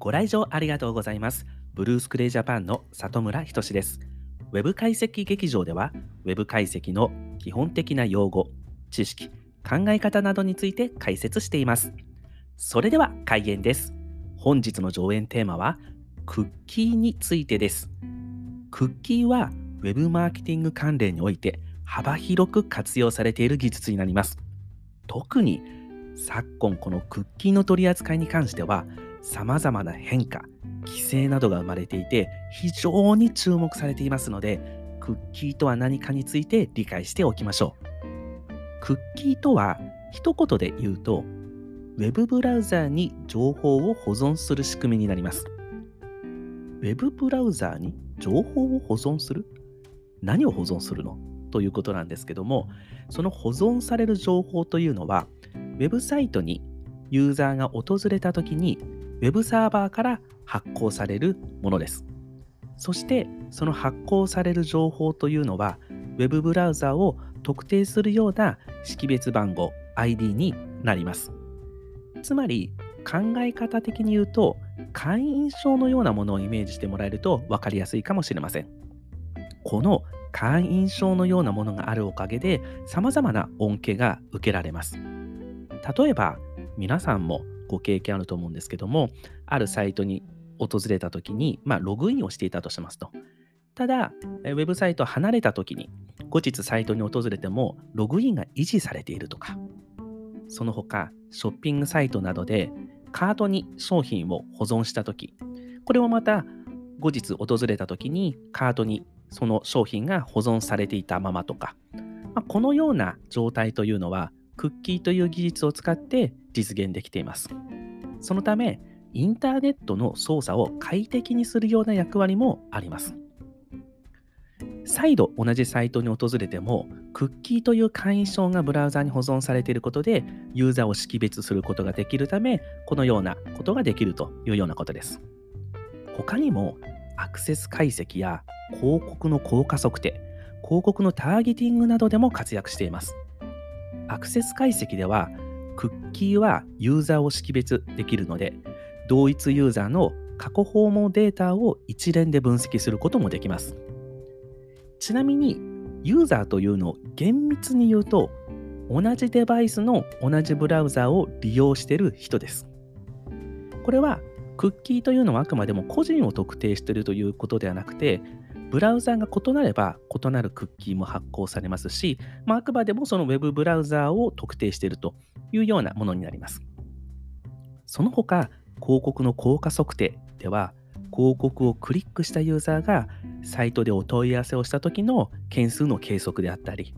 ご来場ありがとうございます。ブルースクレイジャパンの里村仁です。ウェブ解析劇場では、ウェブ解析の基本的な用語、知識、考え方などについて解説しています。それでは開演です。本日の上演テーマは、クッキーについてです。クッキーは、ウェブマーケティング関連において幅広く活用されている技術になります。特に昨今このクッキーの取り扱いに関しては様々な変化、規制などが生まれていて非常に注目されていますのでクッキーとは何かについて理解しておきましょう。クッキーとは一言で言うとウェブブラウザーに情報を保存する仕組みになります。ウェブブラウザーに情報を保存する？何を保存するの？ということなんですけども、その保存される情報というのは、ウェブサイトにユーザーが訪れたときに、ウェブサーバーから発行されるものです。そして、その発行される情報というのは、ウェブブラウザを特定するような識別番号、ID になります。つまり、考え方的に言うと、会員証のようなものをイメージしてもらえると分かりやすいかもしれません。この会員証のようなものがあるおかげで様々な恩恵が受けられます。例えば皆さんもご経験あると思うんですけども、あるサイトに訪れた時に、まあ、ログインをしていたとしますと。ただ、ウェブサイトを離れた時に、後日サイトに訪れてもログインが維持されているとか、その他、ショッピングサイトなどでカートに商品を保存した時、これもまた後日訪れた時にカートにその商品が保存されていたままとか、まあ、このような状態というのは、クッキーという技術を使って実現できています。そのため、インターネットの操作を快適にするような役割もあります。再度同じサイトに訪れても、クッキーという会員証がブラウザに保存されていることで、ユーザーを識別することができるため、このようなことができるというようなことです。他にも、アクセス解析や広告の効果測定、広告のターゲティングなどでも活躍しています。アクセス解析では、クッキーはユーザーを識別できるので、同一ユーザーの過去訪問データを一連で分析することもできます。ちなみに、ユーザーというのを厳密に言うと、同じデバイスの同じブラウザを利用している人です。これはクッキーというのはあくまでも個人を特定しているということではなくて、ブラウザが異なれば異なるクッキーも発行されますし、まあ、あくまでもその Web ブラウザを特定しているというようなものになります。その他、広告の効果測定では、広告をクリックしたユーザーがサイトでお問い合わせをした時の件数の計測であったり、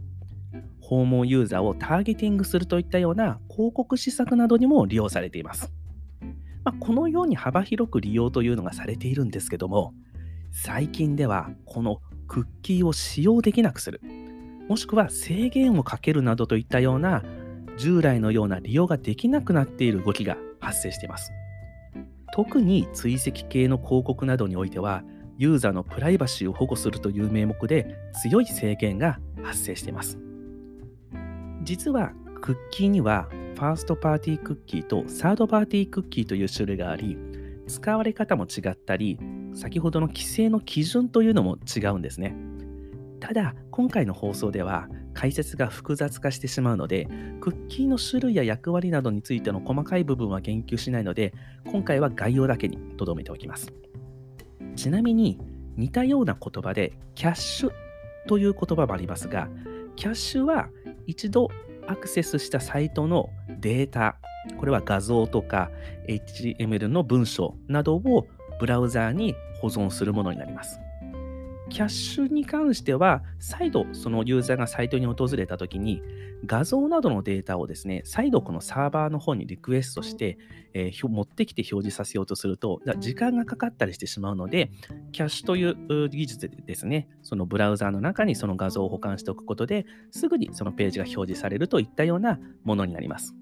訪問ユーザーをターゲティングするといったような広告施策などにも利用されています。まあ、このように幅広く利用というのがされているんですけども、最近ではこのクッキーを使用できなくする、もしくは制限をかけるなどといったような従来のような利用ができなくなっている動きが発生しています。特に追跡系の広告などにおいては、ユーザーのプライバシーを保護するという名目で強い制限が発生しています。実はクッキーにはファーストパーティークッキーとサードパーティークッキーという種類があり、使われ方も違ったり、先ほどの規制の基準というのも違うんですね。ただ、今回の放送では解説が複雑化してしまうので、クッキーの種類や役割などについての細かい部分は言及しないので、今回は概要だけに留めておきます。ちなみに、似たような言葉で、キャッシュという言葉もありますが、キャッシュは一度アクセスしたサイトのデータ、これは画像とか HTML の文章などをブラウザーに保存するものになります。キャッシュに関しては、再度そのユーザーがサイトに訪れたときに、画像などのデータをですね、再度このサーバーの方にリクエストして、えー持ってきて表示させようとすると、時間がかかったりしてしまうので、キャッシュという技術でですね、そのブラウザーの中にその画像を保管しておくことで、すぐにそのページが表示されるといったようなものになります。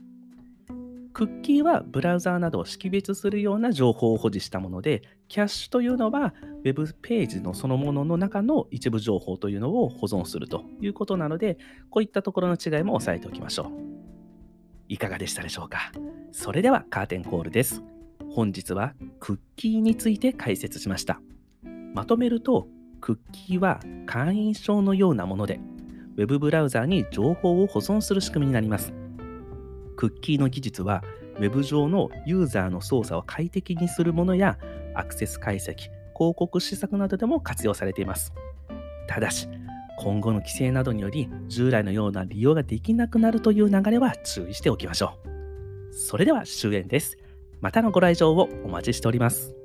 クッキーはブラウザーなどを識別するような情報を保持したもので、キャッシュというのは Web ページのそのものの中の一部情報というのを保存するということなので、こういったところの違いも押さえておきましょう。いかがでしたでしょうか？それではカーテンコールです。本日はクッキーについて解説しました。まとめると、クッキーは会員証のようなもので、ウェブブラウザーに情報を保存する仕組みになります。クッキーの技術は、Web 上のユーザーの操作を快適にするものや、アクセス解析、広告施策などでも活用されています。ただし、今後の規制などにより、従来のような利用ができなくなるという流れは注意しておきましょう。それでは終演です。またのご来場をお待ちしております。